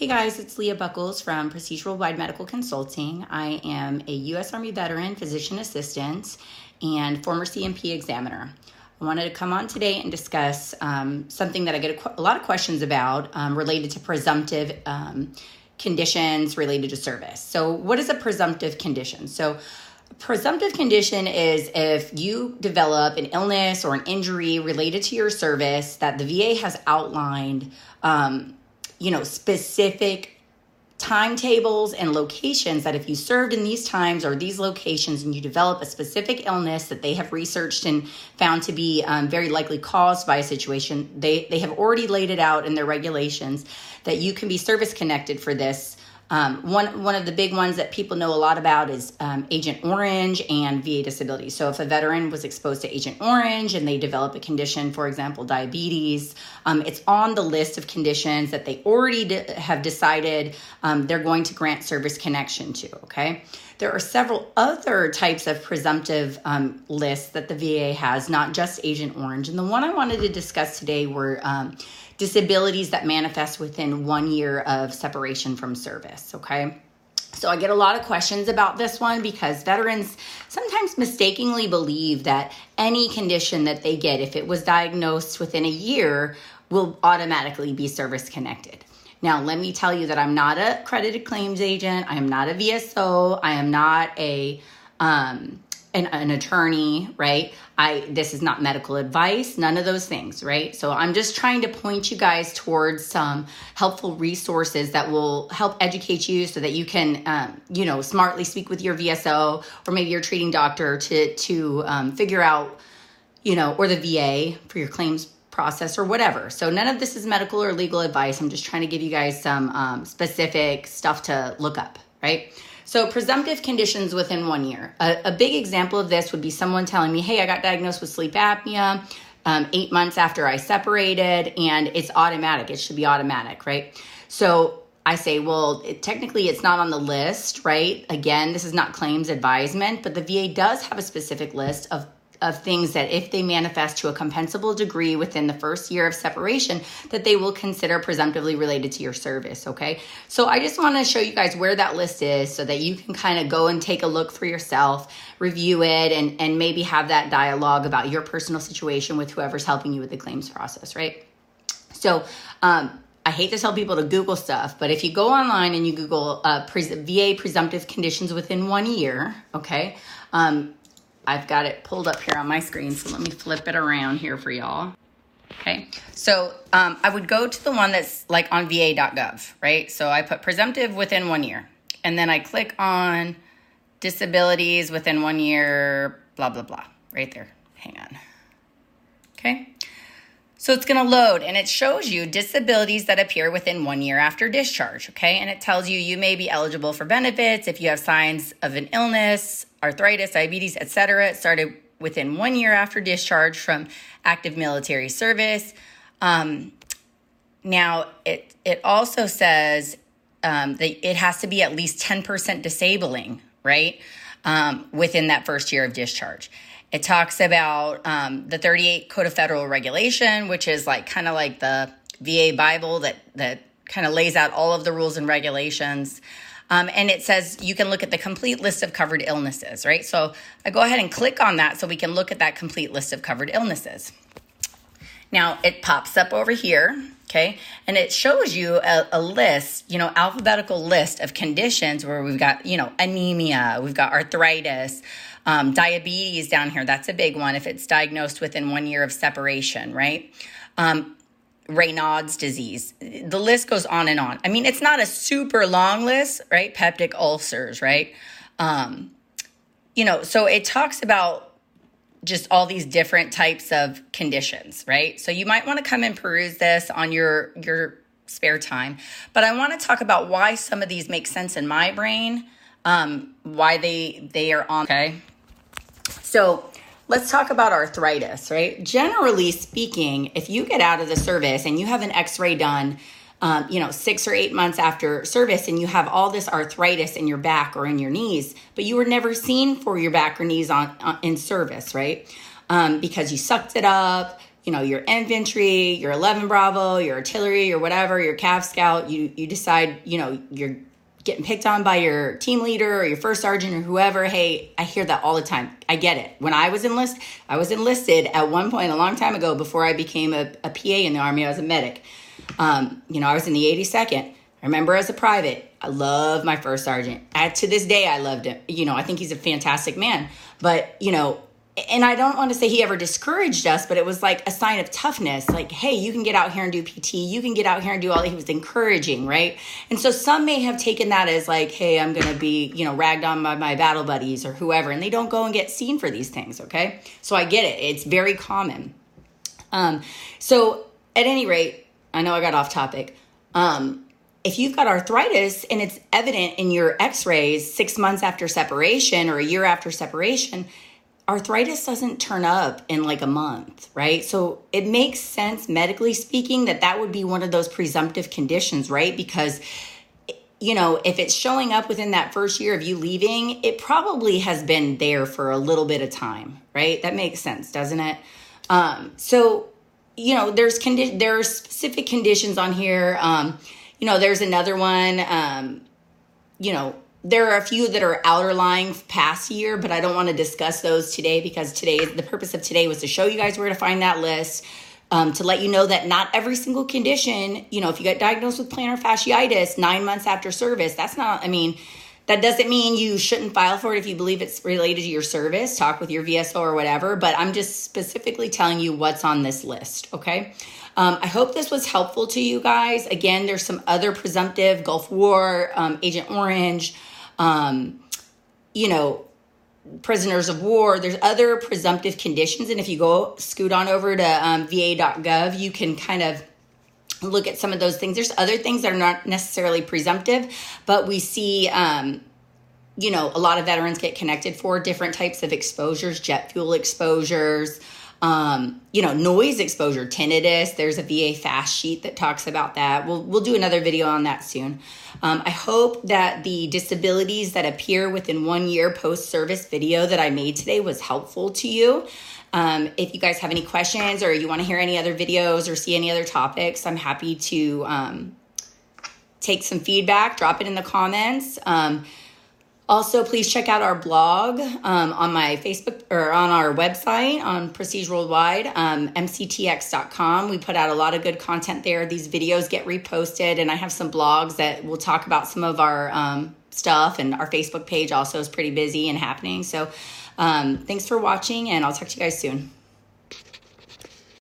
Hey guys, it's Leah Bucholz from Prestige Worldwide Medical Consulting. I am a U.S. Army veteran, physician assistant, and former C&P examiner. I wanted to come on today and discuss um, something that I get a, a, lot of questions about um, related to presumptive um, conditions related to service. So, what is a presumptive condition? So, presumptive condition is if you develop an illness or an injury related to your service that the VA has outlined, um, you know, specific timetables and locations that if you served in these times or these locations and you develop a specific illness that they have researched and found to be um, very likely caused by a situation, they, they have already laid it out in their regulations that you can be service connected for this um, one one of the big ones that people know a lot about is um, Agent Orange and VA disability. So if a veteran was exposed to Agent Orange and they develop a condition, for example, diabetes, um, it's on the list of conditions that they already have decided um, they're going to grant service connection to. Okay. There are several other types of presumptive um, lists that the VA has, not just Agent Orange. And the one I wanted to discuss today were um, disabilities that manifest within one year of separation from service. Okay. So I get a lot of questions about this one because veterans sometimes mistakenly believe that any condition that they get, if it was diagnosed within a year, will automatically be service connected. Now, let me tell you that I'm not a credited claims agent. I am not a VSO. I am not a um, an, an, attorney, right? I this is not medical advice, none of those things, right? So I'm just trying to point you guys towards some helpful resources that will help educate you so that you can, um, you know, smartly speak with your VSO or maybe your treating doctor to to um, figure out, you know, or the VA for your claims process or whatever. So none of this is medical or legal advice. I'm just trying to give you guys some um, specific stuff to look up, right? So, presumptive conditions within one year. A, a, big example of this would be someone telling me, hey, I got diagnosed with sleep apnea um, eight months after I separated, and it's automatic. It should be automatic, right? So, I say, well, it, technically it's not on the list, right? Again, this is not claims advisement, but the VA does have a specific list of of things that if they manifest to a compensable degree within the first year of separation that they will consider presumptively related to your service okay? So i just want to show you guys where that list is so that you can kind of go and take a look for yourself review it and and maybe have that dialogue about your personal situation with whoever's helping you with the claims process right? So um, I hate to tell people to Google stuff, but if you go online and you Google uh, VA presumptive conditions within one year, okay, um, I've got it pulled up here on my screen, so let me flip it around here for y'all. Okay, so um, I would go to the one that's like on va.gov, right? So I put presumptive within one year, and then I click on disabilities within one year, blah, blah, blah, right there. Hang on. Okay, so it's going to load and it shows you disabilities that appear within one year after discharge, okay? And it tells you you may be eligible for benefits if you have signs of an illness, arthritis, diabetes, etc. It started within one year after discharge from active military service. Um, now, it, it also says um, that it has to be at least 10% disabling, right? Um, within that first year of discharge. It talks about um, the 38 Code of Federal Regulation, which is like kind of like the VA Bible that, that kind of lays out all of the rules and regulations. Um, and it says you can look at the complete list of covered illnesses, right? So I go ahead and click on that so we can look at that complete list of covered illnesses. Now it pops up over here, okay, and it shows you a, a, list, you know, alphabetical list of conditions where we've got, you know, anemia, we've got arthritis, um, diabetes down here. That's a big one if it's diagnosed within one year of separation, right? Um, Raynaud's disease. The list goes on and on. I mean, it's not a super long list, right? Peptic ulcers, right? Um, you know, so it talks about just all these different types of conditions, right? So you might want to come and peruse this on your your spare time. But I want to talk about why some of these make sense in my brain, um, why they they are on. Okay, so Let's talk about arthritis, right? Generally speaking, if you get out of the service and you have an x ray done, um, you know, six or eight months after service, and you have all this arthritis in your back or in your knees, but you were never seen for your back or knees on, on in service, right? Um, because you sucked it up, you know, your infantry, your 11 Bravo, your artillery, or whatever, your Cav Scout, you, you decide, you know, you're getting picked on by your team leader or your first sergeant or whoever. Hey, I hear that all the time. I get it. When I was enlisted, I was enlisted at one point a long time ago before I became a, a PA in the Army. I was a medic. Um, you know, I was in the 82nd. I remember as a private, I love my first sergeant. At, to this day, I loved him. You know, I think he's a fantastic man. But, you know, and I don't want to say he ever discouraged us, but it was like a sign of toughness. Like, hey, you can get out here and do PT. You can get out here and do all. That. He was encouraging, right? And so some may have taken that as like, hey, I'm going to be, you know, ragged on by my battle buddies or whoever, and they don't go and get seen for these things. Okay, so I get it. It's very common. Um, so at any rate, I know I got off topic. Um, if you've got arthritis and it's evident in your X-rays six months after separation or a year after separation arthritis doesn't turn up in like a month, right? So it makes sense medically speaking that that would be one of those presumptive conditions, right? Because you know, if it's showing up within that first year of you leaving, it probably has been there for a little bit of time, right? That makes sense, doesn't it? Um, so, you know, there's condi- there are specific conditions on here. Um, you know, there's another one. Um, you know, there are a few that are outer lying past year, but I don't want to discuss those today because today the purpose of today was to show you guys where to find that list. Um, to let you know that not every single condition, you know, if you get diagnosed with plantar fasciitis nine months after service, that's not, I mean, that doesn't mean you shouldn't file for it if you believe it's related to your service. Talk with your VSO or whatever, but I'm just specifically telling you what's on this list, okay? Um, I hope this was helpful to you guys. Again, there's some other presumptive Gulf War, um, Agent Orange, um, you know, prisoners of war. There's other presumptive conditions. And if you go scoot on over to um, va.gov, you can kind of look at some of those things. There's other things that are not necessarily presumptive, but we see, um, you know, a lot of veterans get connected for different types of exposures, jet fuel exposures, um, you know, noise exposure, tinnitus. There's a VA fast sheet that talks about that. We'll we'll do another video on that soon. Um, I hope that the disabilities that appear within one year post service video that I made today was helpful to you. Um, if you guys have any questions or you want to hear any other videos or see any other topics, I'm happy to um, take some feedback. Drop it in the comments. Um, also, please check out our blog um, on my Facebook or on our website on Prestige Worldwide, um, mctx.com. We put out a lot of good content there. These videos get reposted, and I have some blogs that will talk about some of our um, stuff. And our Facebook page also is pretty busy and happening. So, um, thanks for watching, and I'll talk to you guys soon.